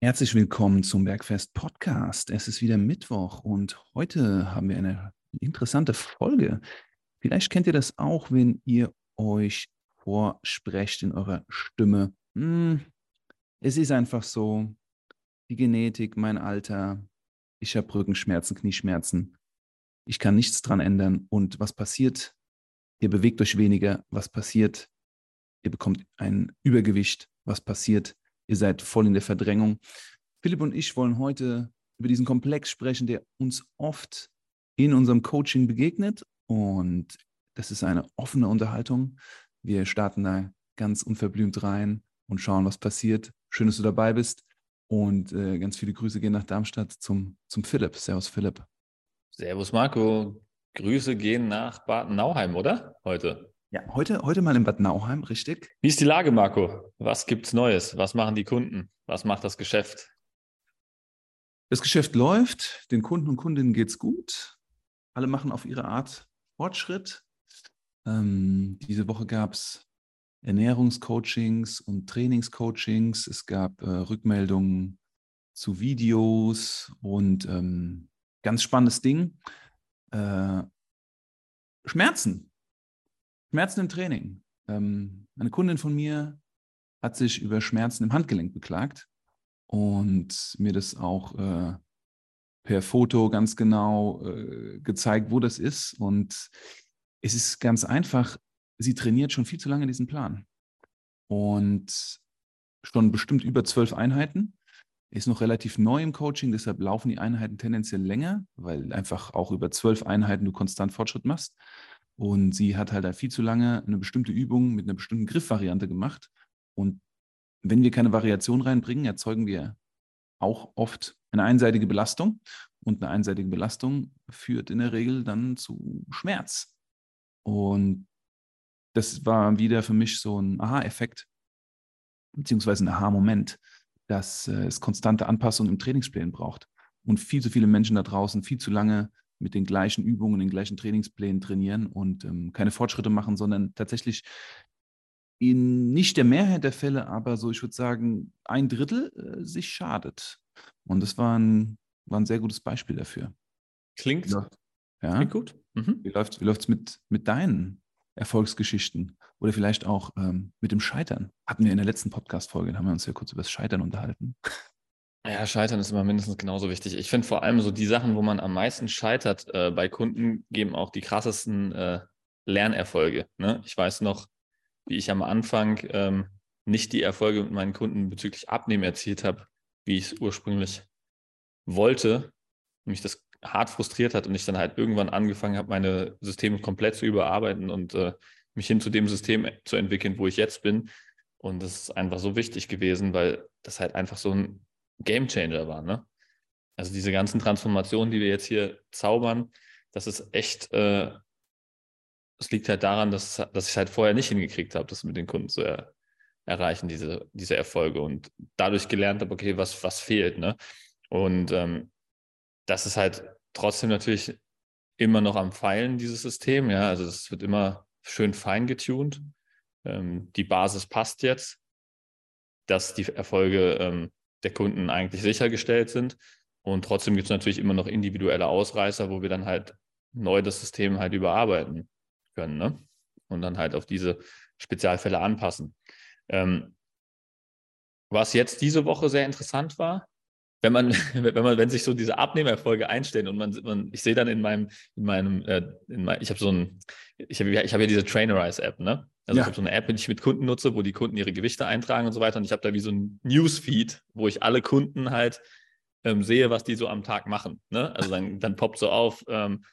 Herzlich willkommen zum Bergfest Podcast. Es ist wieder Mittwoch und heute haben wir eine interessante Folge. Vielleicht kennt ihr das auch, wenn ihr euch vorsprecht in eurer Stimme. Hm, es ist einfach so, die Genetik, mein Alter, ich habe Rückenschmerzen, Knieschmerzen. Ich kann nichts dran ändern. Und was passiert? Ihr bewegt euch weniger. Was passiert? Ihr bekommt ein Übergewicht. Was passiert? Ihr seid voll in der Verdrängung. Philipp und ich wollen heute über diesen Komplex sprechen, der uns oft in unserem Coaching begegnet. Und das ist eine offene Unterhaltung. Wir starten da ganz unverblümt rein und schauen, was passiert. Schön, dass du dabei bist. Und äh, ganz viele Grüße gehen nach Darmstadt zum, zum Philipp. Servus, Philipp. Servus, Marco. Grüße gehen nach Bad Nauheim, oder? Heute. Ja, heute, heute mal in Bad Nauheim, richtig? Wie ist die Lage, Marco? Was gibt's Neues? Was machen die Kunden? Was macht das Geschäft? Das Geschäft läuft, den Kunden und Kundinnen geht's gut. Alle machen auf ihre Art Fortschritt. Ähm, diese Woche gab es Ernährungscoachings und Trainingscoachings. Es gab äh, Rückmeldungen zu Videos und ähm, ganz spannendes Ding. Äh, Schmerzen Schmerzen im Training. Ähm, eine Kundin von mir hat sich über Schmerzen im Handgelenk beklagt und mir das auch äh, per Foto ganz genau äh, gezeigt, wo das ist. Und es ist ganz einfach, sie trainiert schon viel zu lange diesen Plan. Und schon bestimmt über zwölf Einheiten. Ist noch relativ neu im Coaching, deshalb laufen die Einheiten tendenziell länger, weil einfach auch über zwölf Einheiten du konstant Fortschritt machst. Und sie hat halt viel zu lange eine bestimmte Übung mit einer bestimmten Griffvariante gemacht. Und wenn wir keine Variation reinbringen, erzeugen wir auch oft eine einseitige Belastung. Und eine einseitige Belastung führt in der Regel dann zu Schmerz. Und das war wieder für mich so ein Aha-Effekt, beziehungsweise ein Aha-Moment, dass äh, es konstante Anpassungen im Trainingsplan braucht. Und viel zu viele Menschen da draußen viel zu lange mit den gleichen Übungen, den gleichen Trainingsplänen trainieren und ähm, keine Fortschritte machen, sondern tatsächlich in nicht der Mehrheit der Fälle, aber so, ich würde sagen, ein Drittel äh, sich schadet. Und das war ein, war ein sehr gutes Beispiel dafür. Klingt, ja. klingt gut. Mhm. Wie läuft es mit, mit deinen Erfolgsgeschichten oder vielleicht auch ähm, mit dem Scheitern? Hatten wir in der letzten Podcast-Folge, da haben wir uns ja kurz über das Scheitern unterhalten. Ja, Scheitern ist immer mindestens genauso wichtig. Ich finde vor allem so die Sachen, wo man am meisten scheitert äh, bei Kunden, geben auch die krassesten äh, Lernerfolge. Ne? Ich weiß noch, wie ich am Anfang ähm, nicht die Erfolge mit meinen Kunden bezüglich Abnehmen erzielt habe, wie ich es ursprünglich wollte, mich das hart frustriert hat und ich dann halt irgendwann angefangen habe, meine Systeme komplett zu überarbeiten und äh, mich hin zu dem System zu entwickeln, wo ich jetzt bin. Und das ist einfach so wichtig gewesen, weil das halt einfach so ein Game Changer war. Ne? Also diese ganzen Transformationen, die wir jetzt hier zaubern, das ist echt, äh, es liegt halt daran, dass, dass ich halt vorher nicht hingekriegt habe, das mit den Kunden zu er, erreichen, diese, diese Erfolge und dadurch gelernt habe, okay, was, was fehlt. Ne? Und ähm, das ist halt trotzdem natürlich immer noch am Feilen, dieses System. Ja, also es wird immer schön fein getuned. Ähm, die Basis passt jetzt, dass die Erfolge ähm, der Kunden eigentlich sichergestellt sind. Und trotzdem gibt es natürlich immer noch individuelle Ausreißer, wo wir dann halt neu das System halt überarbeiten können ne? und dann halt auf diese Spezialfälle anpassen. Ähm, was jetzt diese Woche sehr interessant war, wenn man, wenn man, wenn sich so diese Abnehmerfolge einstellen und man, man ich sehe dann in meinem, in meinem, äh, in mein, ich habe so ein, ich habe ich hab ja diese Trainerize-App, ne? Also ja. ich habe so eine App, die ich mit Kunden nutze, wo die Kunden ihre Gewichte eintragen und so weiter. Und ich habe da wie so ein Newsfeed, wo ich alle Kunden halt ähm, sehe, was die so am Tag machen. Ne? Also dann, dann poppt so auf, ähm,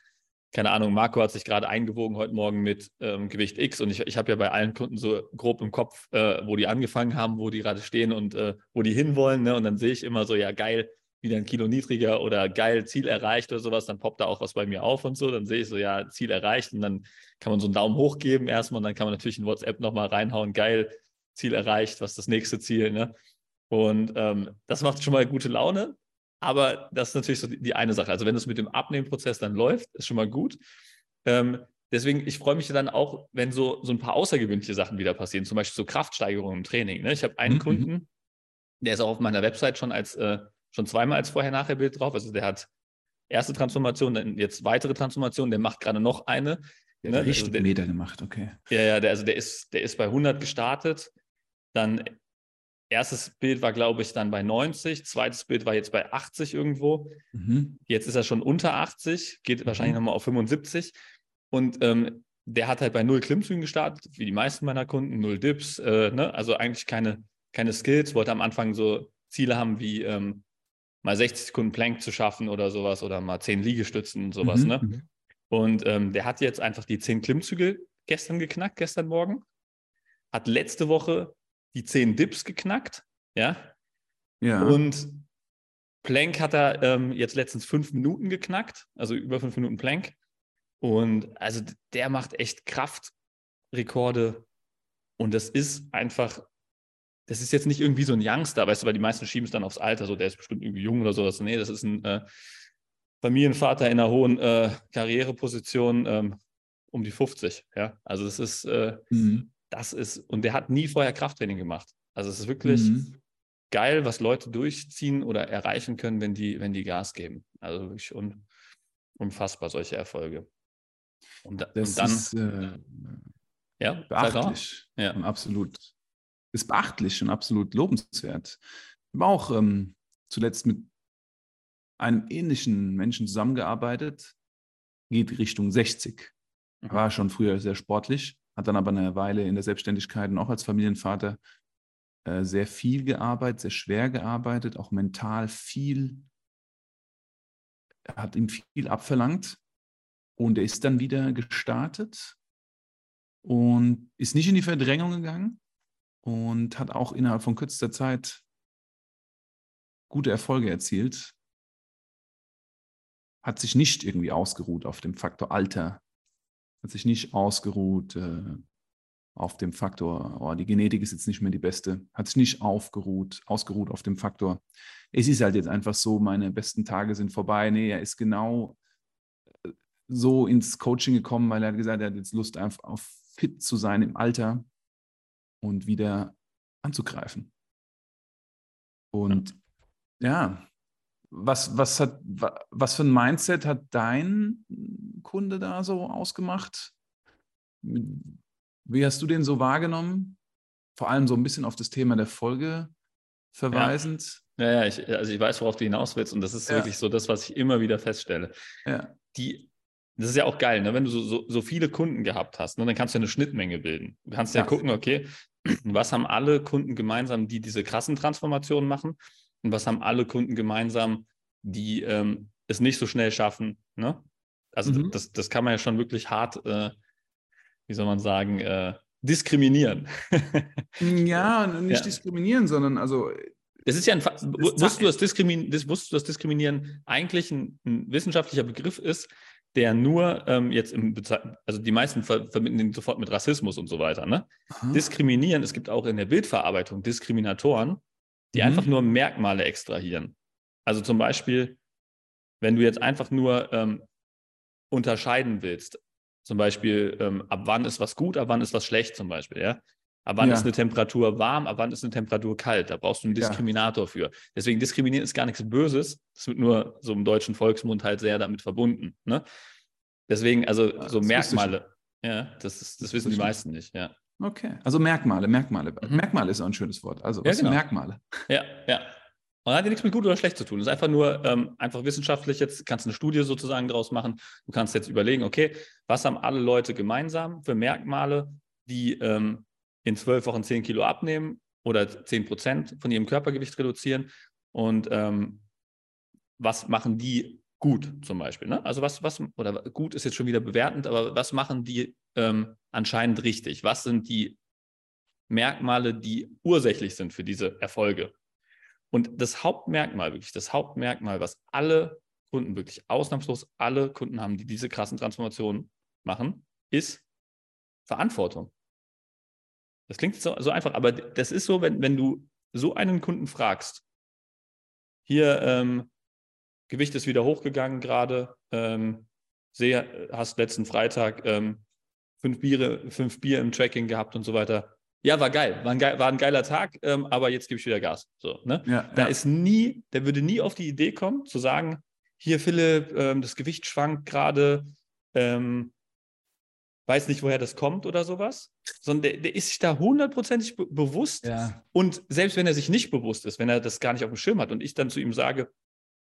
keine Ahnung, Marco hat sich gerade eingewogen heute Morgen mit ähm, Gewicht X und ich, ich habe ja bei allen Kunden so grob im Kopf, äh, wo die angefangen haben, wo die gerade stehen und äh, wo die hinwollen. Ne? Und dann sehe ich immer so, ja geil, wieder ein Kilo niedriger oder geil, Ziel erreicht oder sowas, dann poppt da auch was bei mir auf und so. Dann sehe ich so, ja, Ziel erreicht und dann kann man so einen Daumen hoch geben erstmal und dann kann man natürlich in WhatsApp nochmal reinhauen, geil, Ziel erreicht, was ist das nächste Ziel, ne? Und ähm, das macht schon mal gute Laune, aber das ist natürlich so die, die eine Sache. Also wenn es mit dem Abnehmprozess dann läuft, ist schon mal gut. Ähm, deswegen, ich freue mich dann auch, wenn so, so ein paar außergewöhnliche Sachen wieder passieren, zum Beispiel so Kraftsteigerungen im Training. Ne? Ich habe einen mhm. Kunden, Der ist auch auf meiner Website schon als äh, schon zweimal als Vorher-Nachher-Bild drauf. Also der hat erste Transformation, dann jetzt weitere Transformation, der macht gerade noch eine. Der ne? hat richtig also der, Meter gemacht, okay. Ja, ja, der, also der ist, der ist bei 100 gestartet, dann erstes Bild war, glaube ich, dann bei 90, zweites Bild war jetzt bei 80 irgendwo. Mhm. Jetzt ist er schon unter 80, geht mhm. wahrscheinlich nochmal auf 75. Und ähm, der hat halt bei null Klimmzügen gestartet, wie die meisten meiner Kunden, null Dips, äh, ne? also eigentlich keine, keine Skills, wollte am Anfang so Ziele haben wie ähm, mal 60 Sekunden Plank zu schaffen oder sowas oder mal 10 Liegestützen und sowas. Mhm. Ne? Und ähm, der hat jetzt einfach die 10 Klimmzüge gestern geknackt, gestern Morgen. Hat letzte Woche die 10 Dips geknackt. Ja. Ja. Und Plank hat er ähm, jetzt letztens fünf Minuten geknackt, also über fünf Minuten Plank. Und also der macht echt Kraftrekorde. Und das ist einfach, das ist jetzt nicht irgendwie so ein Youngster, weißt du, weil die meisten schieben es dann aufs Alter, so der ist bestimmt irgendwie jung oder sowas. Nee, das ist ein äh, Familienvater in einer hohen äh, Karriereposition ähm, um die 50. Ja, also das ist, äh, mhm. das ist, und der hat nie vorher Krafttraining gemacht. Also es ist wirklich mhm. geil, was Leute durchziehen oder erreichen können, wenn die, wenn die Gas geben. Also wirklich un, unfassbar solche Erfolge. Und, das und dann. Ist, äh, ja, beachtlich. Ja. absolut. Ist beachtlich und absolut lobenswert. Ich habe auch ähm, zuletzt mit einem ähnlichen Menschen zusammengearbeitet, geht Richtung 60. Mhm. War schon früher sehr sportlich, hat dann aber eine Weile in der Selbstständigkeit und auch als Familienvater äh, sehr viel gearbeitet, sehr schwer gearbeitet, auch mental viel, hat ihm viel abverlangt und er ist dann wieder gestartet und ist nicht in die Verdrängung gegangen und hat auch innerhalb von kürzester Zeit gute Erfolge erzielt. Hat sich nicht irgendwie ausgeruht auf dem Faktor Alter, hat sich nicht ausgeruht äh, auf dem Faktor, oh, die Genetik ist jetzt nicht mehr die beste, hat sich nicht aufgeruht, ausgeruht auf dem Faktor, es ist halt jetzt einfach so, meine besten Tage sind vorbei. Nee, er ist genau so ins Coaching gekommen, weil er hat gesagt, er hat jetzt Lust einfach auf fit zu sein im Alter und wieder anzugreifen. Und ja, was, was, hat, was für ein Mindset hat dein Kunde da so ausgemacht? Wie hast du den so wahrgenommen? Vor allem so ein bisschen auf das Thema der Folge verweisend. Ja, ja, ich, also ich weiß, worauf du hinaus willst und das ist ja. wirklich so das, was ich immer wieder feststelle. Ja. Die das ist ja auch geil, ne? wenn du so, so, so viele Kunden gehabt hast, ne? dann kannst du ja eine Schnittmenge bilden. Du kannst ja, ja gucken, okay, was haben alle Kunden gemeinsam, die diese krassen Transformationen machen und was haben alle Kunden gemeinsam, die ähm, es nicht so schnell schaffen. Ne? Also mhm. das, das kann man ja schon wirklich hart, äh, wie soll man sagen, äh, diskriminieren. ja, nicht ja. diskriminieren, sondern also das ist ja ein, wusstest du, dass Diskriminieren, wusstest du, dass Diskriminieren eigentlich ein, ein, wissenschaftlicher Begriff ist, der nur ähm, jetzt im, Beze also die meisten ver verbinden ihn sofort mit Rassismus und so weiter. Ne? Diskriminieren, es gibt auch in der Bildverarbeitung Diskriminatoren, die mhm. einfach nur Merkmale extrahieren. Also zum Beispiel, wenn du jetzt einfach nur ähm, unterscheiden willst, zum Beispiel, ähm, ab wann ist was gut, ab wann ist was schlecht zum Beispiel, ja. Ab wann ja. ist eine Temperatur warm, ab wann ist eine Temperatur kalt? Da brauchst du einen Diskriminator ja. für. Deswegen diskriminieren ist gar nichts Böses. Das wird nur so im deutschen Volksmund halt sehr damit verbunden. Ne? Deswegen, also ja, so Merkmale, ja, das, ist, das, das wissen die meisten nicht, ja. Okay, also Merkmale, Merkmale. Mhm. Merkmale ist auch ein schönes Wort. Also, was genau. sind Merkmale? Ja, ja. Und hat ja nichts mit gut oder schlecht zu tun. Es ist einfach nur ähm, einfach wissenschaftlich. Jetzt kannst du eine Studie sozusagen daraus machen. Du kannst jetzt überlegen, okay, was haben alle Leute gemeinsam für Merkmale, die ähm, in zwölf Wochen zehn Kilo abnehmen oder zehn Prozent von ihrem Körpergewicht reduzieren und ähm, was machen die gut zum Beispiel. Ne? Also was, was, oder gut ist jetzt schon wieder bewertend, aber was machen die ähm, anscheinend richtig? Was sind die Merkmale, die ursächlich sind für diese Erfolge? Und das Hauptmerkmal, wirklich, das Hauptmerkmal, was alle Kunden, wirklich ausnahmslos alle Kunden haben, die diese krassen Transformationen machen, ist Verantwortung. Das klingt so, so einfach, aber das ist so, wenn, wenn du so einen Kunden fragst, hier, ähm, Gewicht ist wieder hochgegangen gerade, ähm, sehe, hast letzten Freitag ähm, fünf, Biere, fünf Bier im Tracking gehabt und so weiter. ja, war geil, war ein, geil, war ein geiler Tag, ähm, aber jetzt gebe ich wieder Gas. So, ne? Ja, da ja. ist nie, der würde nie auf die Idee kommen, zu sagen, hier Philipp, ähm, das Gewicht schwankt gerade, ähm, weiß nicht, woher das kommt oder sowas, sondern der, der ist sich da hundertprozentig be bewusst. Ja. Und selbst wenn er sich nicht bewusst ist, wenn er das gar nicht auf dem Schirm hat und ich dann zu ihm sage,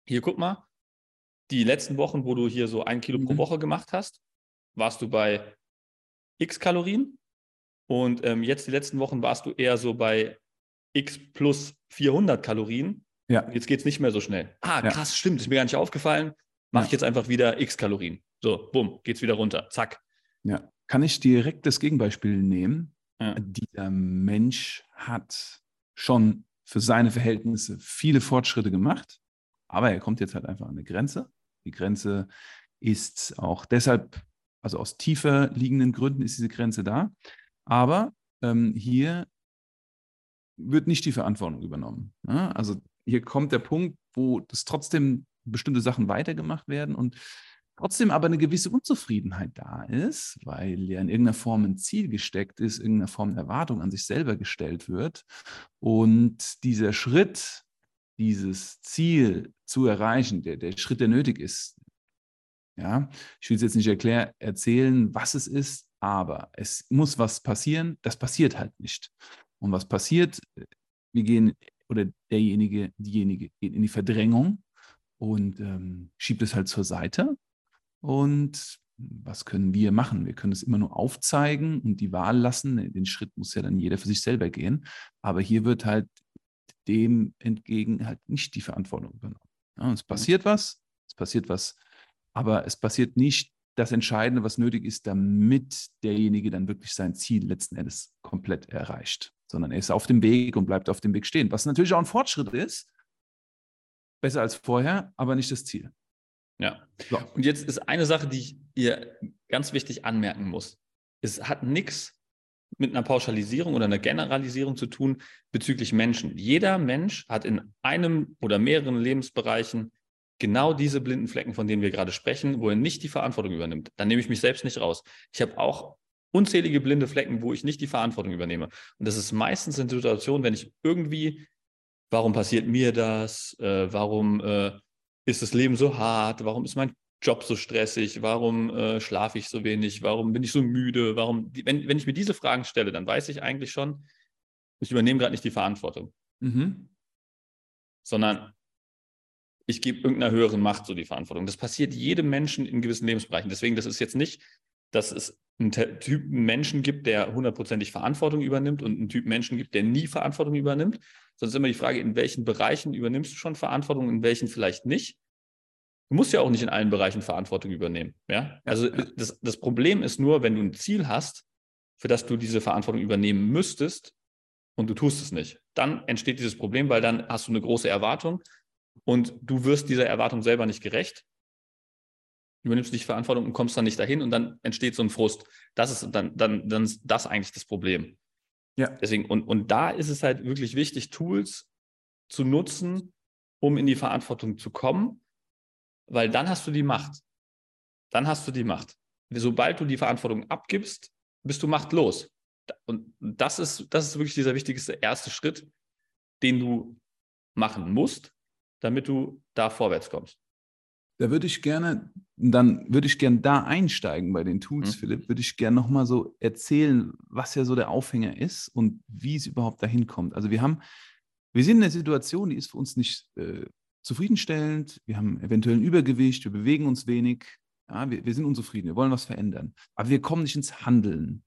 hier guck mal, die letzten Wochen, wo du hier so ein Kilo pro Mhm. Woche gemacht hast, warst du bei x Kalorien und ähm, jetzt die letzten Wochen warst du eher so bei x plus 400 Kalorien. Ja. Und jetzt geht es nicht mehr so schnell. Ah, Ja. krass, stimmt, ist mir gar nicht aufgefallen. Mache Ja. ich jetzt einfach wieder x Kalorien. So, bumm, geht's wieder runter. Zack. Ja. Kann ich direkt das Gegenbeispiel nehmen? Ja. Dieser Mensch hat schon für seine Verhältnisse viele Fortschritte gemacht, aber er kommt jetzt halt einfach an eine Grenze. Die Grenze ist auch deshalb, also aus tiefer liegenden Gründen ist diese Grenze da. Aber ähm, hier wird nicht die Verantwortung übernommen. Ne? Also hier kommt der Punkt, wo das trotzdem bestimmte Sachen weitergemacht werden und trotzdem aber eine gewisse Unzufriedenheit da ist, weil ja in irgendeiner Form ein Ziel gesteckt ist, irgendeiner Form eine Erwartung an sich selber gestellt wird. Und dieser Schritt, dieses Ziel zu erreichen, der, der Schritt, der nötig ist, ja, ich will es jetzt nicht erklär, erzählen, was es ist, aber es muss was passieren, das passiert halt nicht. Und was passiert, wir gehen, oder derjenige, diejenige geht in die Verdrängung und ähm, schiebt es halt zur Seite. Und was können wir machen? Wir können es immer nur aufzeigen und die Wahl lassen. Den Schritt muss ja dann jeder für sich selber gehen. Aber hier wird halt dem entgegen halt nicht die Verantwortung übernommen. Ja, es passiert was, es passiert was, aber es passiert nicht das Entscheidende, was nötig ist, damit derjenige dann wirklich sein Ziel letzten Endes komplett erreicht, sondern er ist auf dem Weg und bleibt auf dem Weg stehen, was natürlich auch ein Fortschritt ist, besser als vorher, aber nicht das Ziel. Ja. So. Und jetzt ist eine Sache, die ich hier ganz wichtig anmerken muss. Es hat nichts mit einer Pauschalisierung oder einer Generalisierung zu tun bezüglich Menschen. Jeder Mensch hat in einem oder mehreren Lebensbereichen genau diese blinden Flecken, von denen wir gerade sprechen, wo er nicht die Verantwortung übernimmt. Dann nehme ich mich selbst nicht raus. Ich habe auch unzählige blinde Flecken, wo ich nicht die Verantwortung übernehme. Und das ist meistens in Situationen, wenn ich irgendwie, warum passiert mir das? Äh, warum äh, ist das Leben so hart? Warum ist mein Job so stressig? Warum äh, schlafe ich so wenig? Warum bin ich so müde? Warum, wenn, wenn ich mir diese Fragen stelle, dann weiß ich eigentlich schon, ich übernehme gerade nicht die Verantwortung, Mhm. sondern ich gebe irgendeiner höheren Macht so die Verantwortung. Das passiert jedem Menschen in gewissen Lebensbereichen. Deswegen, das ist jetzt nicht, dass es einen Typ Menschen gibt, der hundertprozentig Verantwortung übernimmt und einen Typ Menschen gibt, der nie Verantwortung übernimmt. Sondern es ist immer die Frage, in welchen Bereichen übernimmst du schon Verantwortung, in welchen vielleicht nicht. Du musst ja auch nicht in allen Bereichen Verantwortung übernehmen. Ja? Also. Das, das Problem ist nur, wenn du ein Ziel hast, für das du diese Verantwortung übernehmen müsstest und du tust es nicht, dann entsteht dieses Problem, weil dann hast du eine große Erwartung und du wirst dieser Erwartung selber nicht gerecht, übernimmst nicht Verantwortung und kommst dann nicht dahin und dann entsteht so ein Frust. Das ist dann, dann, dann ist das eigentlich das Problem. Ja. Deswegen, und, und da ist es halt wirklich wichtig, Tools zu nutzen, um in die Verantwortung zu kommen, weil dann hast du die Macht. Dann hast du die Macht. Sobald du die Verantwortung abgibst, bist du machtlos. Und das ist, das ist wirklich dieser wichtigste erste Schritt, den du machen musst, damit du da vorwärts kommst. Da würde ich gerne, dann würde ich gerne da einsteigen bei den Tools, Mhm. Philipp, würde ich gerne nochmal so erzählen, was ja so der Aufhänger ist und wie es überhaupt dahin kommt. Also wir haben, wir sind in einer Situation, die ist für uns nicht äh, zufriedenstellend, wir haben eventuell ein Übergewicht, wir bewegen uns wenig, ja, wir, wir sind unzufrieden, wir wollen was verändern, aber wir kommen nicht ins Handeln.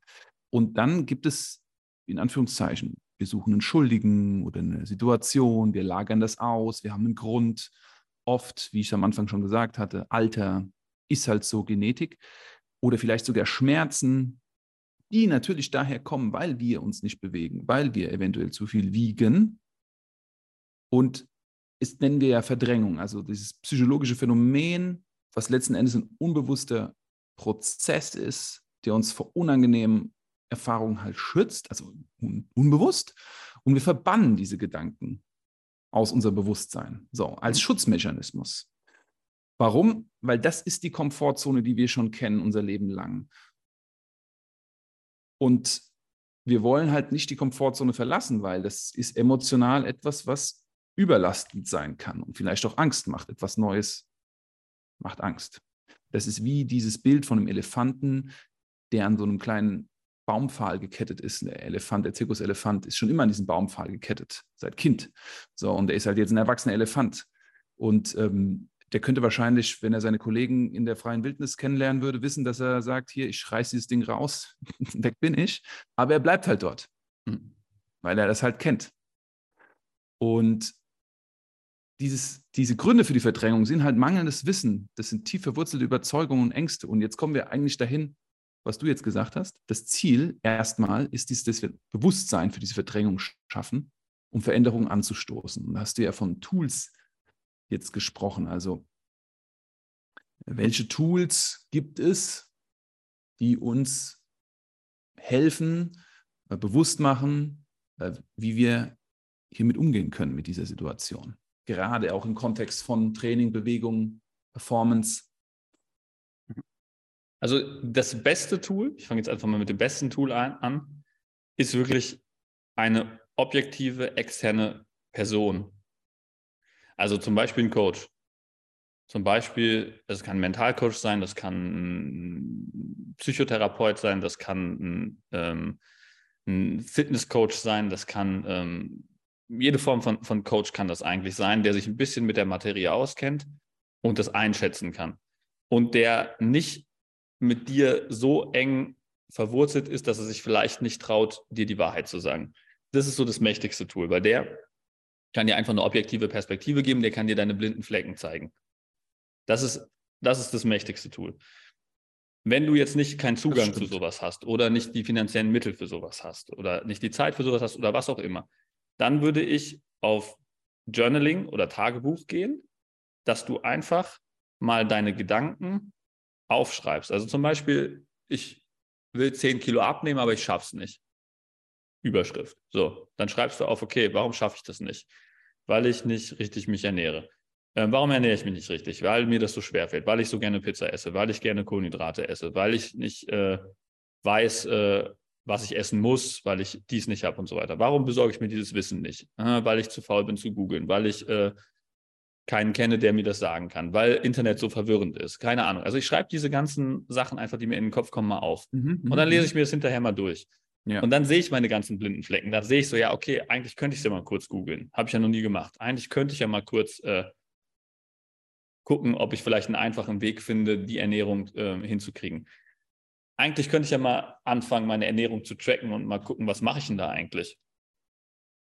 Und dann gibt es, in Anführungszeichen, wir suchen einen Schuldigen oder eine Situation, wir lagern das aus, wir haben einen Grund. Oft, wie ich am Anfang schon gesagt hatte, Alter ist halt so Genetik oder vielleicht sogar Schmerzen, die natürlich daher kommen, weil wir uns nicht bewegen, weil wir eventuell zu viel wiegen. Und ist, nennen wir ja Verdrängung, also dieses psychologische Phänomen, was letzten Endes ein unbewusster Prozess ist, der uns vor unangenehmen Erfahrungen halt schützt, also un unbewusst. Und wir verbannen diese Gedanken aus unserem Bewusstsein, so als Schutzmechanismus. Warum? Weil das ist die Komfortzone, die wir schon kennen unser Leben lang. Und wir wollen halt nicht die Komfortzone verlassen, weil das ist emotional etwas, was überlastend sein kann und vielleicht auch Angst macht. Etwas Neues macht Angst. Das ist wie dieses Bild von einem Elefanten, der an so einem kleinen Baumpfahl gekettet ist. Der Elefant, der Zirkuselefant ist schon immer an diesen Baumpfahl gekettet, seit Kind. So, und der ist halt jetzt ein erwachsener Elefant. Und ähm, der könnte wahrscheinlich, wenn er seine Kollegen in der freien Wildnis kennenlernen würde, wissen, dass er sagt, hier, ich reiß dieses Ding raus, weg bin ich. Aber er bleibt halt dort, mhm. weil er das halt kennt. Und dieses, diese Gründe für die Verdrängung sind halt mangelndes Wissen. Das sind tief verwurzelte Überzeugungen und Ängste. Und jetzt kommen wir eigentlich dahin, was du jetzt gesagt hast. Das Ziel erstmal ist, dies, dass wir Bewusstsein für diese Verdrängung schaffen, um Veränderungen anzustoßen. Und da hast du ja von Tools jetzt gesprochen. Also, welche Tools gibt es, die uns helfen, äh, bewusst machen, äh, wie wir hiermit umgehen können mit dieser Situation? Gerade auch im Kontext von Training, Bewegung, Performance. Also das beste Tool, ich fange jetzt einfach mal mit dem besten Tool an, ist wirklich eine objektive externe Person. Also zum Beispiel ein Coach. Zum Beispiel, es kann ein Mentalcoach sein, das kann ein Psychotherapeut sein, das kann ein, ähm, ein Fitnesscoach sein, das kann ähm, jede Form von, von Coach kann das eigentlich sein, der sich ein bisschen mit der Materie auskennt und das einschätzen kann. Und der nicht mit dir so eng verwurzelt ist, dass er sich vielleicht nicht traut, dir die Wahrheit zu sagen. Das ist so das mächtigste Tool, weil der kann dir einfach eine objektive Perspektive geben, der kann dir deine blinden Flecken zeigen. Das ist das, ist das mächtigste Tool. Wenn du jetzt nicht keinen Zugang zu sowas hast oder nicht die finanziellen Mittel für sowas hast oder nicht die Zeit für sowas hast oder was auch immer, dann würde ich auf Journaling oder Tagebuch gehen, dass du einfach mal deine Gedanken aufschreibst. Also zum Beispiel, ich will 10 Kilo abnehmen, aber ich schaffe es nicht. Überschrift. So, dann schreibst du auf, okay, warum schaffe ich das nicht? Weil ich nicht richtig mich ernähre. Ähm, warum ernähre ich mich nicht richtig? Weil mir das so schwer fällt, weil ich so gerne Pizza esse, weil ich gerne Kohlenhydrate esse, weil ich nicht äh, weiß, äh, was ich essen muss, weil ich dies nicht habe und so weiter. Warum besorge ich mir dieses Wissen nicht? Äh, weil ich zu faul bin zu googeln, weil ich äh, keinen kenne, der mir das sagen kann, weil Internet so verwirrend ist. Keine Ahnung. Also ich schreibe diese ganzen Sachen einfach, die mir in den Kopf kommen, mal auf. Mhm, und dann mhm, lese mhm. ich mir das hinterher mal durch. Ja. Und dann sehe ich meine ganzen blinden Flecken. Da sehe ich so, ja, okay, eigentlich könnte ich es ja mal kurz googeln. Habe ich ja noch nie gemacht. Eigentlich könnte ich ja mal kurz äh, gucken, ob ich vielleicht einen einfachen Weg finde, die Ernährung äh, hinzukriegen. Eigentlich könnte ich ja mal anfangen, meine Ernährung zu tracken und mal gucken, was mache ich denn da eigentlich?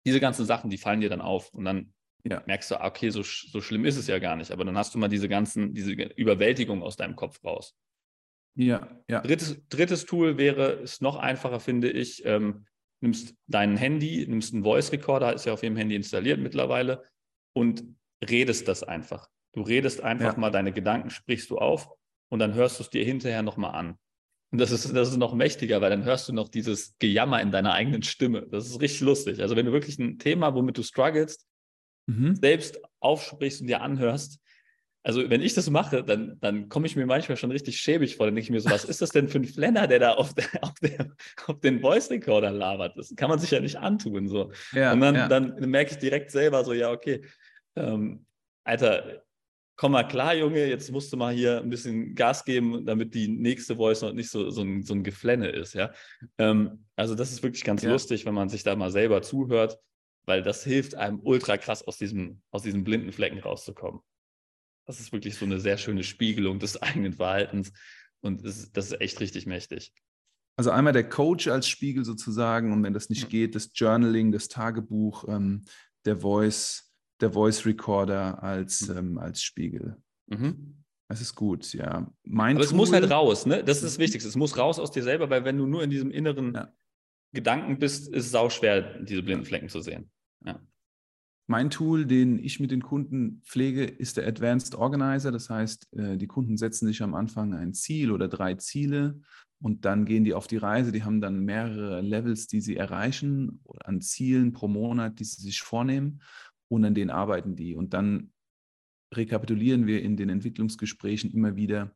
Diese ganzen Sachen, die fallen dir dann auf. Und dann ja. merkst du, ah, okay, so, so schlimm ist es ja gar nicht. Aber dann hast du mal diese ganzen, diese Überwältigung aus deinem Kopf raus. Ja, ja. Drittes, drittes Tool wäre, ist noch einfacher, finde ich. Ähm, nimmst dein Handy, nimmst einen Voice Recorder, ist ja auf jedem Handy installiert mittlerweile, und redest das einfach. Du redest einfach ja. mal deine Gedanken, sprichst du auf und dann hörst du es dir hinterher nochmal an. Und das ist, das ist noch mächtiger, weil dann hörst du noch dieses Gejammer in deiner eigenen Stimme. Das ist richtig lustig. Also wenn du wirklich ein Thema, womit du strugglest, mhm. selbst aufsprichst und dir anhörst, also wenn ich das mache, dann, dann komme ich mir manchmal schon richtig schäbig vor. Dann denke ich mir so, was ist das denn für ein Flenner, der da auf, der, auf, der, auf den Voice Recorder labert? Das kann man sich ja nicht antun. So. Ja, und dann, ja. dann merke ich direkt selber so, ja, okay, ähm, Alter, komm mal klar, Junge, jetzt musst du mal hier ein bisschen Gas geben, damit die nächste Voice noch nicht so, so, ein, so ein Geflenne ist, ja. Ähm, also das ist wirklich ganz ja. lustig, wenn man sich da mal selber zuhört, weil das hilft einem ultra krass aus diesem, aus diesem blinden Flecken rauszukommen. Das ist wirklich so eine sehr schöne Spiegelung des eigenen Verhaltens und das, das ist echt richtig mächtig. Also einmal der Coach als Spiegel sozusagen und wenn das nicht geht, das Journaling, das Tagebuch, ähm, der Voice, der Voice Recorder als, mhm. ähm, als Spiegel. Mhm. Das ist gut, ja. Mein Aber Tool, es muss halt raus, ne? Das ist das Wichtigste. Es muss raus aus dir selber, weil wenn du nur in diesem inneren ja. Gedanken bist, ist es auch schwer, diese blinden Flecken zu sehen. Ja. Mein Tool, den ich mit den Kunden pflege, ist der Advanced Organizer. Das heißt, äh, die Kunden setzen sich am Anfang ein Ziel oder drei Ziele und dann gehen die auf die Reise. Die haben dann mehrere Levels, die sie erreichen an Zielen pro Monat, die sie sich vornehmen und an denen arbeiten die. Und dann rekapitulieren wir in den Entwicklungsgesprächen immer wieder,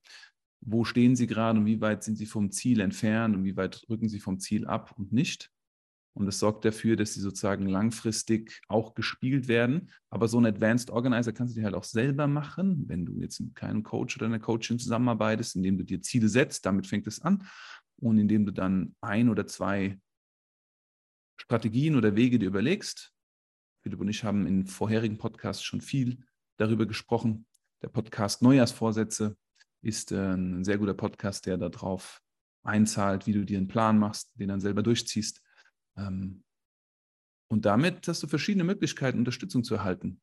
wo stehen sie gerade und wie weit sind sie vom Ziel entfernt und wie weit rücken sie vom Ziel ab und nicht. Und das sorgt dafür, dass sie sozusagen langfristig auch gespielt werden. Aber so ein Advanced Organizer kannst du dir halt auch selber machen, wenn du jetzt mit keinem Coach oder einer Coachin zusammenarbeitest, indem du dir Ziele setzt, damit fängt es an. Und indem du dann ein oder zwei Strategien oder Wege dir überlegst. Philipp und ich haben in vorherigen Podcasts schon viel darüber gesprochen. Der Podcast Neujahrsvorsätze ist äh, ein sehr guter Podcast, der darauf einzahlt, wie du dir einen Plan machst, den dann selber durchziehst. Ähm, und damit hast du verschiedene Möglichkeiten, Unterstützung zu erhalten.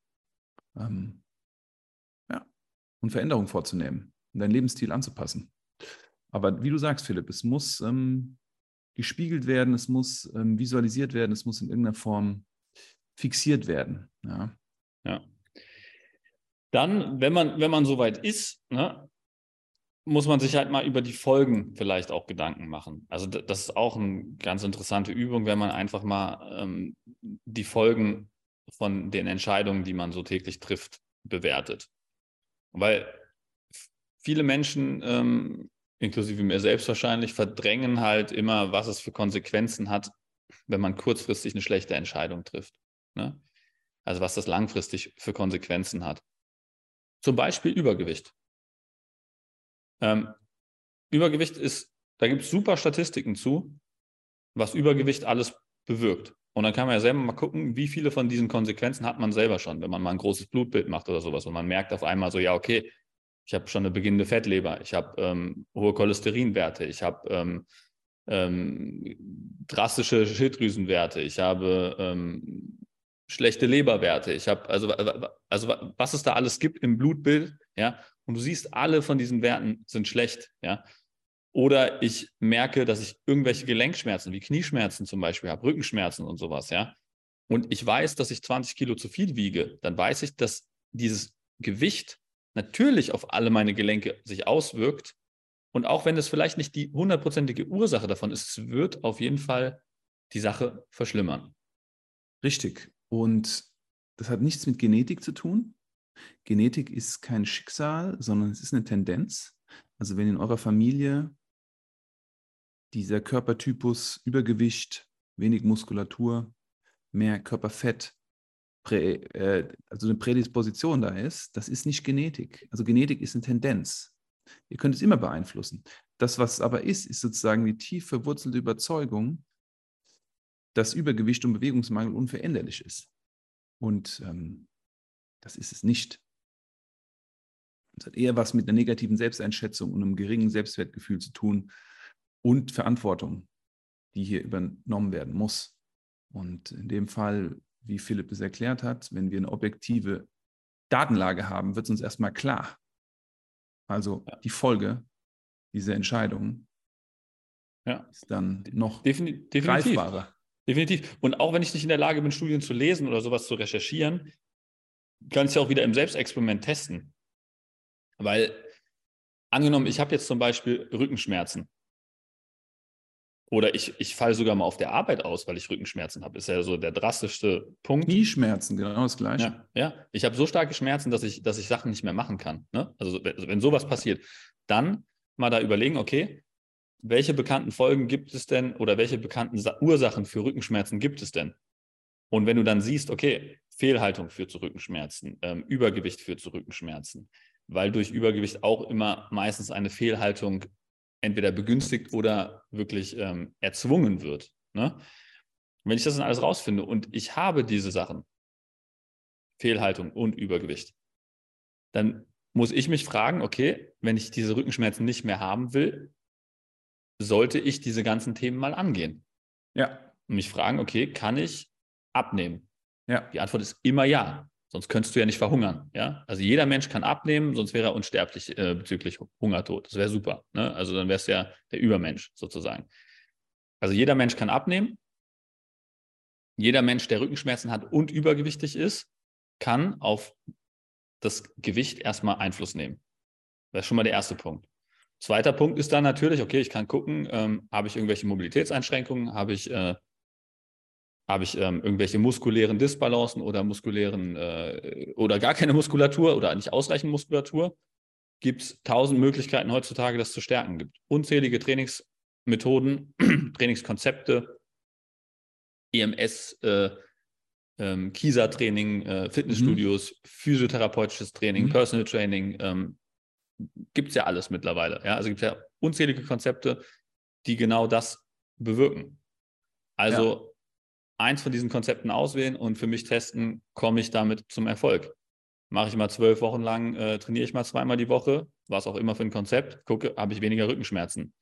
Ähm, ja, und Veränderungen vorzunehmen und deinen Lebensstil anzupassen. Aber wie du sagst, Philipp, es muss ähm, gespiegelt werden, es muss visualisiert werden, es muss in irgendeiner Form fixiert werden. Ja. ja. Dann, wenn man, wenn man soweit ist, ne, muss man sich halt mal über die Folgen vielleicht auch Gedanken machen. Also das ist auch eine ganz interessante Übung, wenn man einfach mal ähm, die Folgen von den Entscheidungen, die man so täglich trifft, bewertet. Weil viele Menschen, ähm, inklusive mir selbst wahrscheinlich, verdrängen halt immer, was es für Konsequenzen hat, wenn man kurzfristig eine schlechte Entscheidung trifft. Ne? Also was das langfristig für Konsequenzen hat. Zum Beispiel Übergewicht. Ähm, Übergewicht ist, da gibt es super Statistiken zu, was Übergewicht alles bewirkt. Und dann kann man ja selber mal gucken, wie viele von diesen Konsequenzen hat man selber schon, wenn man mal ein großes Blutbild macht oder sowas. Und man merkt auf einmal so, ja, okay, ich habe schon eine beginnende Fettleber, ich habe ähm, hohe Cholesterinwerte, ich habe ähm, ähm, drastische Schilddrüsenwerte, ich habe ähm, schlechte Leberwerte, ich habe, also, also was es da alles gibt im Blutbild, ja, und du siehst, alle von diesen Werten sind schlecht, ja. Oder ich merke, dass ich irgendwelche Gelenkschmerzen, wie Knieschmerzen zum Beispiel habe, Rückenschmerzen und sowas, ja. Und ich weiß, dass ich 20 Kilo zu viel wiege, dann weiß ich, dass dieses Gewicht natürlich auf alle meine Gelenke sich auswirkt. Und auch wenn es vielleicht nicht die hundertprozentige Ursache davon ist, es wird auf jeden Fall die Sache verschlimmern. Richtig. Und das hat nichts mit Genetik zu tun. Genetik ist kein Schicksal, sondern es ist eine Tendenz. Also wenn in eurer Familie dieser Körpertypus Übergewicht, wenig Muskulatur, mehr Körperfett, Prä, äh, also eine Prädisposition da ist, das ist nicht Genetik. Also Genetik ist eine Tendenz. Ihr könnt es immer beeinflussen. Das, was es aber ist, ist sozusagen die tief verwurzelte Überzeugung, dass Übergewicht und Bewegungsmangel unveränderlich ist. Und ähm, das ist es nicht. Es hat eher was mit einer negativen Selbsteinschätzung und einem geringen Selbstwertgefühl zu tun und Verantwortung, die hier übernommen werden muss. Und in dem Fall, wie Philipp es erklärt hat, wenn wir eine objektive Datenlage haben, wird es uns erstmal klar. Also die Folge dieser Entscheidung ja. ist dann noch Defin definitiv. greifbarer. Definitiv. Und auch wenn ich nicht in der Lage bin, Studien zu lesen oder sowas zu recherchieren, kann ich es ja auch wieder im Selbstexperiment testen. Weil, angenommen, ich habe jetzt zum Beispiel Rückenschmerzen. Oder ich, ich falle sogar mal auf der Arbeit aus, weil ich Rückenschmerzen habe. Ist ja so der drastischste Punkt. Knieschmerzen, genau das Gleiche. Ja, ja. ich habe so starke Schmerzen, dass ich, dass ich Sachen nicht mehr machen kann. Ne? Also, wenn, also wenn sowas passiert, dann mal da überlegen, okay, welche bekannten Folgen gibt es denn oder welche bekannten Ursachen für Rückenschmerzen gibt es denn? Und wenn du dann siehst, okay, Fehlhaltung führt zu Rückenschmerzen, ähm, Übergewicht führt zu Rückenschmerzen, weil durch Übergewicht auch immer meistens eine Fehlhaltung entweder begünstigt oder wirklich ähm, erzwungen wird. Ne? Wenn ich das dann alles rausfinde und ich habe diese Sachen, Fehlhaltung und Übergewicht, dann muss ich mich fragen, okay, wenn ich diese Rückenschmerzen nicht mehr haben will, sollte ich diese ganzen Themen mal angehen. Ja. Und mich fragen, okay, kann ich abnehmen? Ja. Die Antwort ist immer ja. Sonst könntest du ja nicht verhungern. Ja? Also jeder Mensch kann abnehmen, sonst wäre er unsterblich äh, bezüglich Hungertod. Das wäre super. Ne? Also dann wärst du ja der Übermensch sozusagen. Also jeder Mensch kann abnehmen. Jeder Mensch, der Rückenschmerzen hat und übergewichtig ist, kann auf das Gewicht erstmal Einfluss nehmen. Das ist schon mal der erste Punkt. Zweiter Punkt ist dann natürlich, okay, ich kann gucken, ähm, habe ich irgendwelche Mobilitätseinschränkungen, habe ich, äh, habe ich ähm, irgendwelche muskulären Disbalancen oder muskulären äh, oder gar keine Muskulatur oder nicht ausreichend Muskulatur. Gibt es tausend Möglichkeiten heutzutage, das zu stärken. Gibt unzählige Trainingsmethoden, Trainingskonzepte, EMS, äh, ähm, Kisa-Training, äh, Fitnessstudios, mhm. physiotherapeutisches Training, mhm. Personal Training, ähm, gibt es ja alles mittlerweile. Ja? Also gibt es ja unzählige Konzepte, die genau das bewirken. Also ja. eins von diesen Konzepten auswählen und für mich testen, komme ich damit zum Erfolg. Mache ich mal zwölf Wochen lang, äh, trainiere ich mal zweimal die Woche, was auch immer für ein Konzept, gucke, habe ich weniger Rückenschmerzen.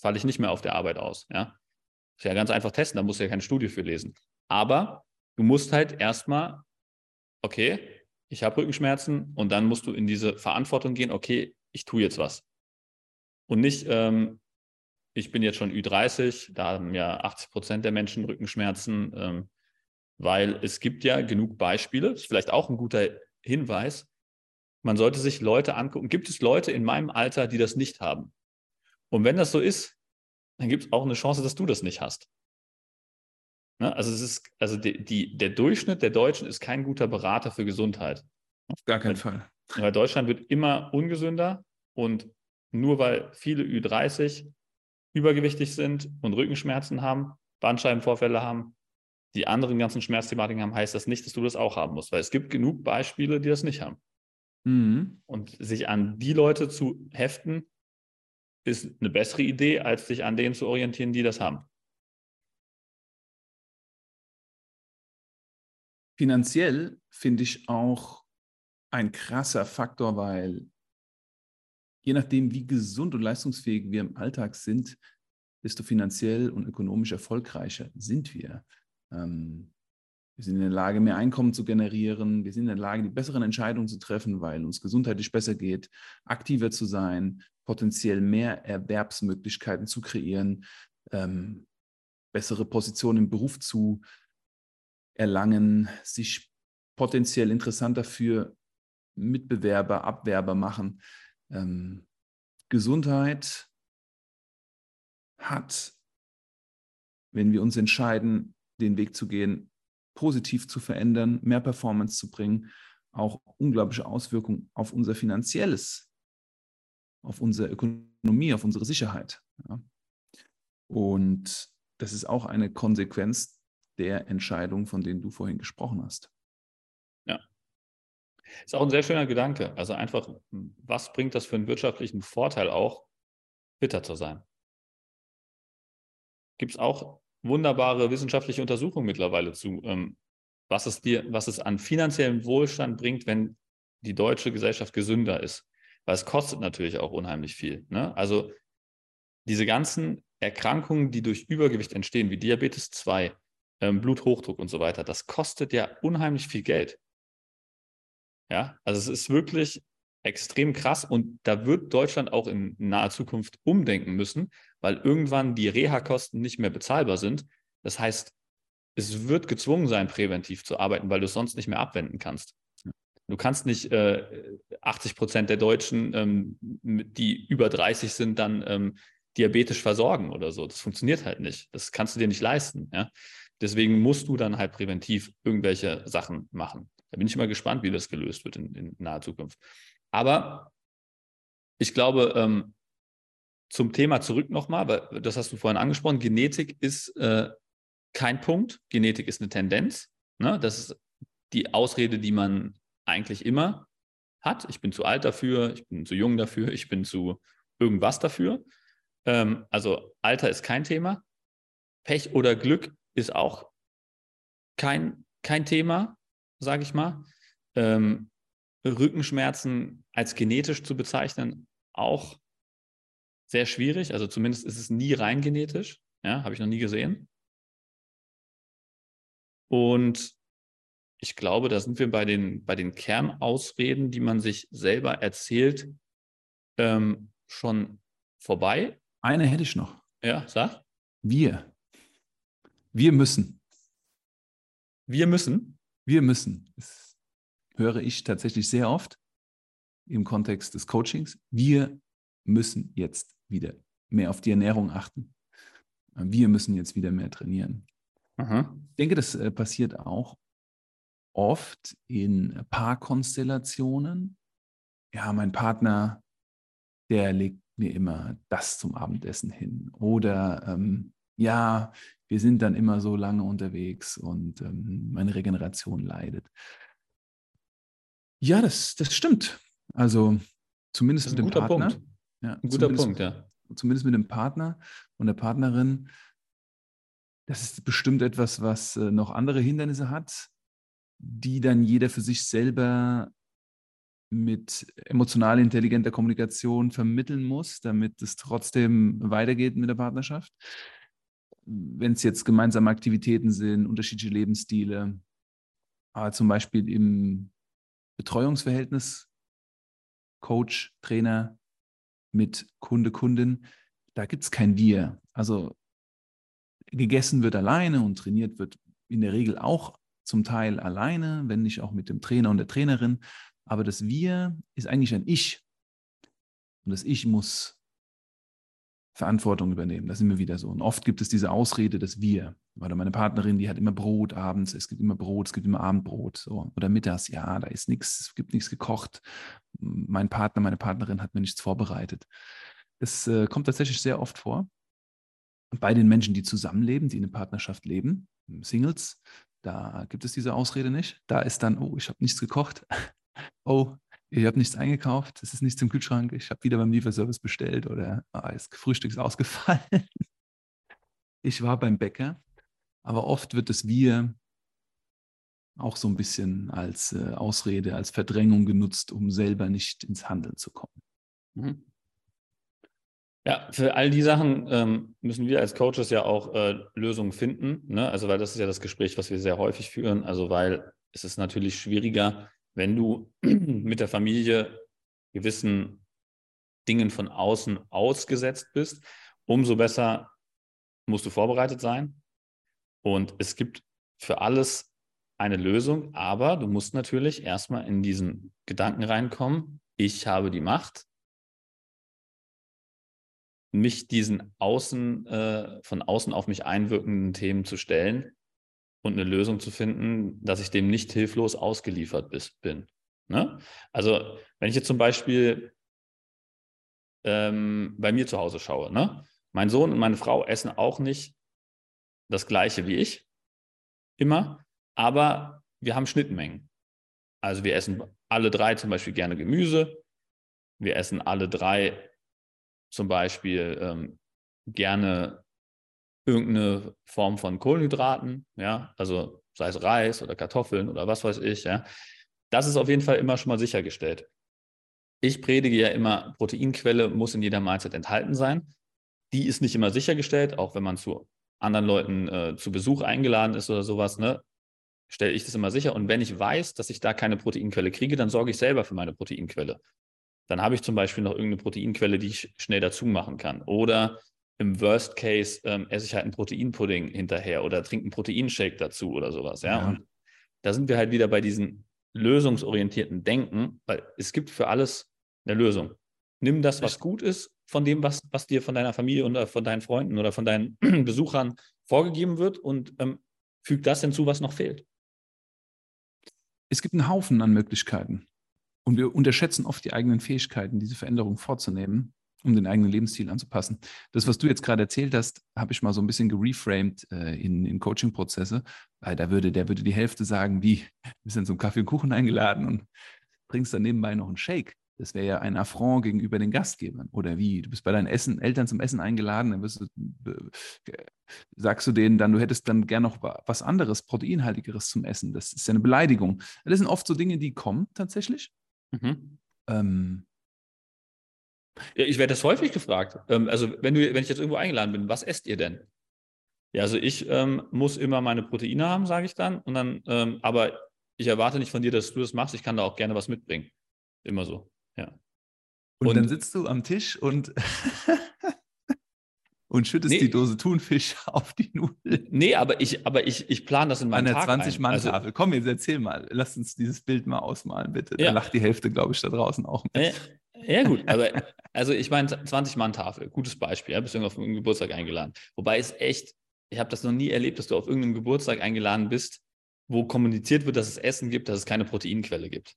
Falle ich nicht mehr auf der Arbeit aus. Ja? Ist ja ganz einfach testen, da musst du ja keine Studie für lesen. Aber du musst halt erstmal, okay, ich habe Rückenschmerzen und dann musst du in diese Verantwortung gehen, okay, ich tue jetzt was. Und nicht, ähm, ich bin jetzt schon Ü30, da haben ja 80 Prozent der Menschen Rückenschmerzen, ähm, weil es gibt ja genug Beispiele, ist vielleicht auch ein guter Hinweis, man sollte sich Leute angucken. Gibt es Leute in meinem Alter, die das nicht haben? Und wenn das so ist, dann gibt es auch eine Chance, dass du das nicht hast. Ne? Also es ist, also die, die, der Durchschnitt der Deutschen ist kein guter Berater für Gesundheit. Auf gar keinen Fall. Weil Deutschland wird immer ungesünder und nur weil viele Ü30 übergewichtig sind und Rückenschmerzen haben, Bandscheibenvorfälle haben, die anderen ganzen Schmerzthematiken haben, heißt das nicht, dass du das auch haben musst, weil es gibt genug Beispiele, die das nicht haben. Mhm. Und sich an die Leute zu heften, ist eine bessere Idee, als sich an denen zu orientieren, die das haben. Finanziell finde ich auch ein krasser Faktor, weil je nachdem, wie gesund und leistungsfähig wir im Alltag sind, desto finanziell und ökonomisch erfolgreicher sind wir. Ähm, wir sind in der Lage, mehr Einkommen zu generieren. Wir sind in der Lage, die besseren Entscheidungen zu treffen, weil uns gesundheitlich besser geht, aktiver zu sein, potenziell mehr Erwerbsmöglichkeiten zu kreieren, ähm, bessere Positionen im Beruf zu erlangen, sich potenziell interessanter für Mitbewerber, Abwerber machen. Ähm, Gesundheit hat, wenn wir uns entscheiden, den Weg zu gehen, positiv zu verändern, mehr Performance zu bringen, auch unglaubliche Auswirkungen auf unser finanzielles, auf unsere Ökonomie, auf unsere Sicherheit. Ja. Und das ist auch eine Konsequenz der Entscheidung, von denen du vorhin gesprochen hast. Ist auch ein sehr schöner Gedanke. Also einfach, was bringt das für einen wirtschaftlichen Vorteil auch, fitter zu sein? Gibt es auch wunderbare wissenschaftliche Untersuchungen mittlerweile zu, ähm, was es dir, was es an finanziellem Wohlstand bringt, wenn die deutsche Gesellschaft gesünder ist. Weil es kostet natürlich auch unheimlich viel. Ne? Also diese ganzen Erkrankungen, die durch Übergewicht entstehen, wie Diabetes 2, ähm, Bluthochdruck und so weiter, das kostet ja unheimlich viel Geld. Ja, also es ist wirklich extrem krass und da wird Deutschland auch in naher Zukunft umdenken müssen, weil irgendwann die Reha-Kosten nicht mehr bezahlbar sind. Das heißt, es wird gezwungen sein, präventiv zu arbeiten, weil du es sonst nicht mehr abwenden kannst. Du kannst nicht äh, 80 Prozent der Deutschen, ähm, die über 30 sind, dann ähm, diabetisch versorgen oder so. Das funktioniert halt nicht. Das kannst du dir nicht leisten. Ja? Deswegen musst du dann halt präventiv irgendwelche Sachen machen. Da bin ich mal gespannt, wie das gelöst wird in, in naher Zukunft. Aber ich glaube, ähm, zum Thema zurück nochmal, weil das hast du vorhin angesprochen, Genetik ist äh, kein Punkt, Genetik ist eine Tendenz. Ne? Das ist die Ausrede, die man eigentlich immer hat. Ich bin zu alt dafür, ich bin zu jung dafür, ich bin zu irgendwas dafür. Ähm, also Alter ist kein Thema. Pech oder Glück ist auch kein, kein Thema, sage ich mal. Ähm, Rückenschmerzen als genetisch zu bezeichnen, auch sehr schwierig. Also zumindest ist es nie rein genetisch. Ja, habe ich noch nie gesehen. Und ich glaube, da sind wir bei den, bei den Kernausreden, die man sich selber erzählt, ähm, schon vorbei. Eine hätte ich noch. Ja, sag. Wir. Wir müssen. Wir müssen? Wir müssen. Das höre ich tatsächlich sehr oft im Kontext des Coachings. Wir müssen jetzt wieder mehr auf die Ernährung achten. Wir müssen jetzt wieder mehr trainieren. Aha. Ich denke, das äh, passiert auch oft in Paarkonstellationen. Ja, mein Partner, der legt mir immer das zum Abendessen hin. Oder ähm, ja, wir sind dann immer so lange unterwegs und ähm, meine Regeneration leidet. Ja, das, das stimmt. Also zumindest mit dem Partner. Punkt. Ja, ein guter Punkt, ja. Zumindest mit dem Partner und der Partnerin. Das ist bestimmt etwas, was äh, noch andere Hindernisse hat, die dann jeder für sich selber mit emotional intelligenter Kommunikation vermitteln muss, damit es trotzdem weitergeht mit der Partnerschaft. Wenn es jetzt gemeinsame Aktivitäten sind, unterschiedliche Lebensstile, aber zum Beispiel im Betreuungsverhältnis, Coach, Trainer mit Kunde, Kundin, da gibt es kein Wir. Also gegessen wird alleine und trainiert wird in der Regel auch zum Teil alleine, wenn nicht auch mit dem Trainer und der Trainerin. Aber das Wir ist eigentlich ein Ich. Und das Ich muss Verantwortung übernehmen. Das ist immer wieder so. Und oft gibt es diese Ausrede, dass wir, weil meine Partnerin, die hat immer Brot abends, es gibt immer Brot, es gibt immer Abendbrot. So. Oder mittags, ja, da ist nichts, es gibt nichts gekocht. Mein Partner, meine Partnerin hat mir nichts vorbereitet. Das äh, kommt tatsächlich sehr oft vor. Bei den Menschen, die zusammenleben, die in einer Partnerschaft leben, Singles, da gibt es diese Ausrede nicht. Da ist dann, oh, ich habe nichts gekocht. oh, ich habe nichts eingekauft, es ist nichts im Kühlschrank, ich habe wieder beim Lieferservice bestellt oder ah, das Frühstück ist ausgefallen. Ich war beim Bäcker, aber oft wird das Wir auch so ein bisschen als äh, Ausrede, als Verdrängung genutzt, um selber nicht ins Handeln zu kommen. Mhm. Ja, für all die Sachen ähm, müssen wir als Coaches ja auch äh, Lösungen finden. Ne? Also, weil das ist ja das Gespräch, was wir sehr häufig führen. Also, weil es ist natürlich schwieriger, wenn du mit der Familie gewissen Dingen von außen ausgesetzt bist, umso besser musst du vorbereitet sein. Und es gibt für alles eine Lösung, aber du musst natürlich erstmal in diesen Gedanken reinkommen, ich habe die Macht, mich diesen außen, äh, von außen auf mich einwirkenden Themen zu stellen und eine Lösung zu finden, dass ich dem nicht hilflos ausgeliefert bin. Ne? Also, wenn ich jetzt zum Beispiel ähm, bei mir zu Hause schaue, ne? mein Sohn und meine Frau essen auch nicht das gleiche wie ich, immer, aber wir haben Schnittmengen. Also wir essen alle drei zum Beispiel gerne Gemüse, wir essen alle drei zum Beispiel ähm, gerne irgendeine Form von Kohlenhydraten, ja, also sei es Reis oder Kartoffeln oder was weiß ich, ja. Das ist auf jeden Fall immer schon mal sichergestellt. Ich predige ja immer, Proteinquelle muss in jeder Mahlzeit enthalten sein. Die ist nicht immer sichergestellt, auch wenn man zu anderen Leuten äh, zu Besuch eingeladen ist oder sowas, ne, stelle ich das immer sicher. Und wenn ich weiß, dass ich da keine Proteinquelle kriege, dann sorge ich selber für meine Proteinquelle. Dann habe ich zum Beispiel noch irgendeine Proteinquelle, die ich schnell dazu machen kann. Oder im Worst Case ähm, esse ich halt einen Proteinpudding hinterher oder trinke einen Proteinshake dazu oder sowas. Ja? ja. Und da sind wir halt wieder bei diesem lösungsorientierten Denken, weil es gibt für alles eine Lösung. Nimm das, was gut ist, von dem, was, was dir von deiner Familie oder von deinen Freunden oder von deinen Besuchern vorgegeben wird und ähm, füg das hinzu, was noch fehlt. Es gibt einen Haufen an Möglichkeiten. Und wir unterschätzen oft die eigenen Fähigkeiten, diese Veränderung vorzunehmen um den eigenen Lebensstil anzupassen. Das, was du jetzt gerade erzählt hast, habe ich mal so ein bisschen gereframed äh, in, in Coaching-Prozesse, weil da würde, der würde die Hälfte sagen, wie, wir sind zum Kaffee und Kuchen eingeladen und trinkst dann nebenbei noch einen Shake. Das wäre ja ein Affront gegenüber den Gastgebern. Oder wie? Du bist bei deinen Essen, Eltern zum Essen eingeladen, dann du, äh, sagst du denen dann, du hättest dann gern noch was anderes, proteinhaltigeres zum Essen. Das ist ja eine Beleidigung. Das sind oft so Dinge, die kommen tatsächlich. Mhm. Ähm, ich werde das häufig gefragt. Ähm, also, wenn, du, wenn ich jetzt irgendwo eingeladen bin, was esst ihr denn? Ja, also ich ähm, muss immer meine Proteine haben, sage ich dann. Und dann, ähm, aber ich erwarte nicht von dir, dass du das machst. Ich kann da auch gerne was mitbringen. Immer so, ja. Und, und dann sitzt du am Tisch und, und schüttest nee, die Dose Thunfisch auf die Nudeln. Nee, aber ich, aber ich, ich plane das in meinem An der 20-Mann-Tafel. Also, Komm, jetzt erzähl mal. Lass uns dieses Bild mal ausmalen, bitte. Da ja. lacht die Hälfte, glaube ich, da draußen auch mit. Ja, gut, aber also ich meine, 20-Mann-Tafel, gutes Beispiel, ja, bist du auf irgendeinen Geburtstag eingeladen. Wobei es echt, ich habe das noch nie erlebt, dass du auf irgendeinem Geburtstag eingeladen bist, wo kommuniziert wird, dass es Essen gibt, dass es keine Proteinquelle gibt.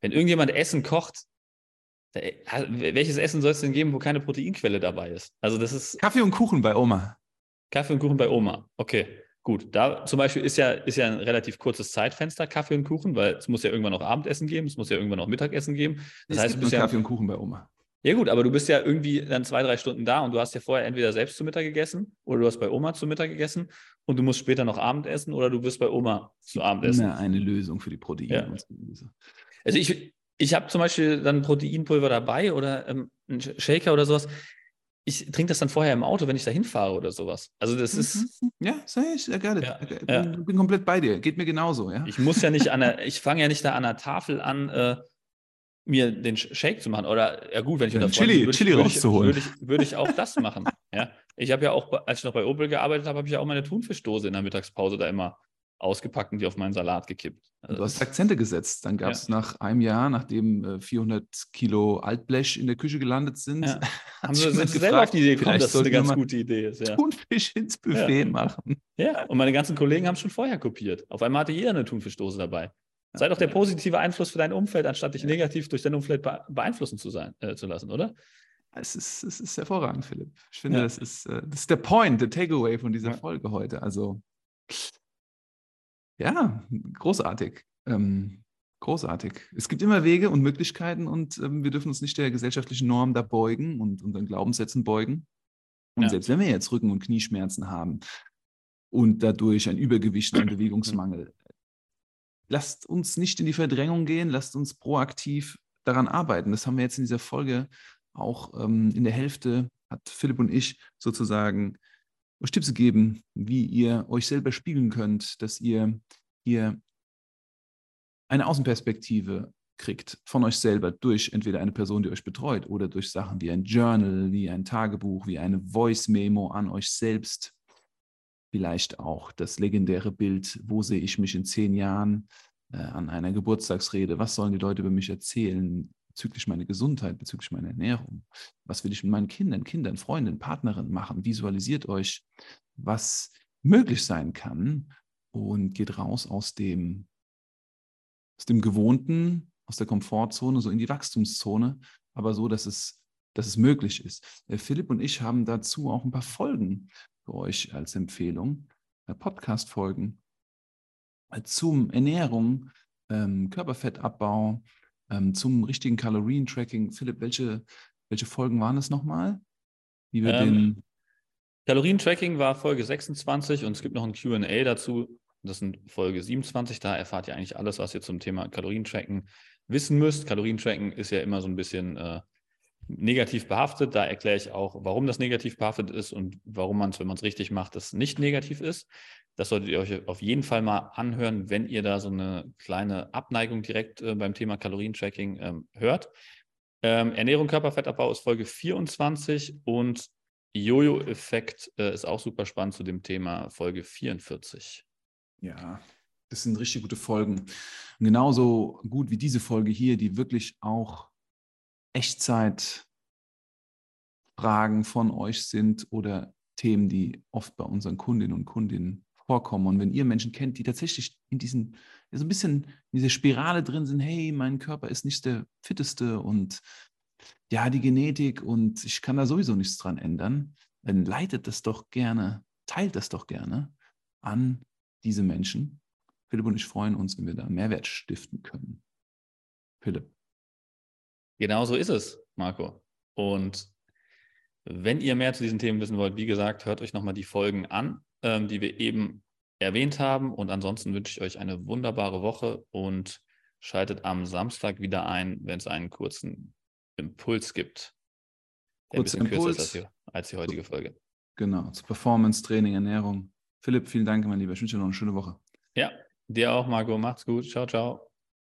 Wenn irgendjemand Essen kocht, da, welches Essen soll es denn geben, wo keine Proteinquelle dabei ist? Also das ist. Kaffee und Kuchen bei Oma. Kaffee und Kuchen bei Oma. Okay, gut. Da zum Beispiel ist ja, ist ja ein relativ kurzes Zeitfenster Kaffee und Kuchen, weil es muss ja irgendwann noch Abendessen geben, es muss ja irgendwann noch Mittagessen geben. Das es heißt, gibt du bist ja, Kaffee und Kuchen bei Oma. ja gut, aber du bist ja irgendwie dann zwei, drei Stunden da und du hast ja vorher entweder selbst zu Mittag gegessen oder du hast bei Oma zu Mittag gegessen und du musst später noch Abendessen oder du bist bei Oma zu Abendessen. Immer eine Lösung für die Proteine. Ja. Also, ich, ich habe zum Beispiel dann Proteinpulver dabei oder ähm, einen Sh- Shaker oder sowas. Ich trinke das dann vorher im Auto, wenn ich da hinfahre oder sowas. Also das ist, Ja, sag ich, I got it. Ja, it. ja. Bin, bin komplett bei dir. Geht mir genauso, ja. ich muss ja nicht an der, ich fange ja nicht da an der Tafel an, äh, mir den Sh- Shake zu machen. Oder ja gut, wenn ich unter Chili- bin, würde Chili würde ich, rauszuholen. würde ich, würde ich auch das machen. Ja. Ich habe ja auch, als ich noch bei Opel gearbeitet habe, habe ich ja auch meine Thunfischdose in der Mittagspause da immer ausgepackt und die auf meinen Salat gekippt. Also Du hast Akzente gesetzt. Dann gab es nach einem Jahr, nachdem äh, 400 Kilo Altblech in der Küche gelandet sind, Ja. haben sie sind selber auf die Idee gekommen, dass das eine ganz gute Idee ist. Ja. Thunfisch ins Buffet machen. Ja, und meine ganzen Kollegen haben schon vorher kopiert. Auf einmal hatte jeder eine Thunfischdose dabei. Sei doch der positive Einfluss für dein Umfeld, anstatt dich negativ durch dein Umfeld be beeinflussen zu, sein, äh, zu lassen, oder? Es ist, es ist hervorragend, Philipp. Ich finde, Ja. das, ist, äh, das ist der Point, der Takeaway von dieser Ja. Folge heute. Also, ja, großartig. Ähm, großartig. Es gibt immer Wege und Möglichkeiten und ähm, wir dürfen uns nicht der gesellschaftlichen Norm da beugen und unseren Glaubenssätzen beugen. Und Ja. selbst wenn wir jetzt Rücken- und Knieschmerzen haben und dadurch ein Übergewicht, einen Bewegungsmangel, lasst uns nicht in die Verdrängung gehen, lasst uns proaktiv daran arbeiten. Das haben wir jetzt in dieser Folge auch ähm, in der Hälfte, hat Philipp und ich sozusagen euch Tipps gegeben, wie ihr euch selber spiegeln könnt, dass ihr hier eine Außenperspektive kriegt von euch selber durch entweder eine Person, die euch betreut oder durch Sachen wie ein Journal, wie ein Tagebuch, wie eine Voice-Memo an euch selbst. Vielleicht auch das legendäre Bild, wo sehe ich mich in zehn Jahren äh, an einer Geburtstagsrede, was sollen die Leute über mich erzählen bezüglich meiner Gesundheit, bezüglich meiner Ernährung, was will ich mit meinen Kindern, Kindern, Freundinnen, Partnerinnen machen, visualisiert euch, was möglich sein kann und geht raus aus dem, aus dem Gewohnten, aus der Komfortzone, so in die Wachstumszone, aber so, dass es, dass es möglich ist. Äh, Philipp und ich haben dazu auch ein paar Folgen für euch als Empfehlung, äh, Podcast-Folgen äh, zum Ernährung, ähm, Körperfettabbau, ähm, zum richtigen Kalorien-Tracking. Philipp, welche, welche Folgen waren es nochmal? Wie wir Ähm, den, Kalorientracking war Folge 26 und es gibt noch ein QA dazu. Das sind Folge 27. Da erfahrt ihr eigentlich alles, was ihr zum Thema Kalorientracken wissen müsst. Kalorientracken ist ja immer so ein bisschen äh, negativ behaftet. Da erkläre ich auch, warum das negativ behaftet ist und warum man es, wenn man es richtig macht, das nicht negativ ist. Das solltet ihr euch auf jeden Fall mal anhören, wenn ihr da so eine kleine Abneigung direkt äh, beim Thema Kalorientracking ähm, hört. Ähm, Ernährung, Körperfettabbau ist Folge 24 und Jojo-Effekt äh, ist auch super spannend zu dem Thema Folge 44. ja, das sind richtig gute Folgen. Genauso gut wie diese Folge hier, die wirklich auch Echtzeit Fragen von euch sind oder Themen, die oft bei unseren Kundinnen und Kundinnen vorkommen. Und wenn ihr Menschen kennt, die tatsächlich in diesen, so ein bisschen in dieser Spirale drin sind, hey, mein Körper ist nicht der fitteste und ja, die Genetik und ich kann da sowieso nichts dran ändern, dann leitet das doch gerne, teilt das doch gerne an diese Menschen. Philipp und ich freuen uns, wenn wir da Mehrwert stiften können. Philipp. Genau so ist es, Marco. Und wenn ihr mehr zu diesen Themen wissen wollt, wie gesagt, hört euch nochmal die Folgen an, ähm, die wir eben erwähnt haben. Und ansonsten wünsche ich euch eine wunderbare Woche und schaltet am Samstag wieder ein, wenn es einen kurzen Impuls gibt. Der ein Kurzer bisschen kürzer ist Impuls. als die, als die heutige Folge. Genau, zu Performance, Training, Ernährung. Philipp, vielen Dank, mein Lieber. Ich wünsche dir noch eine schöne Woche. Ja, dir auch, Marco. Macht's gut. Ciao, ciao.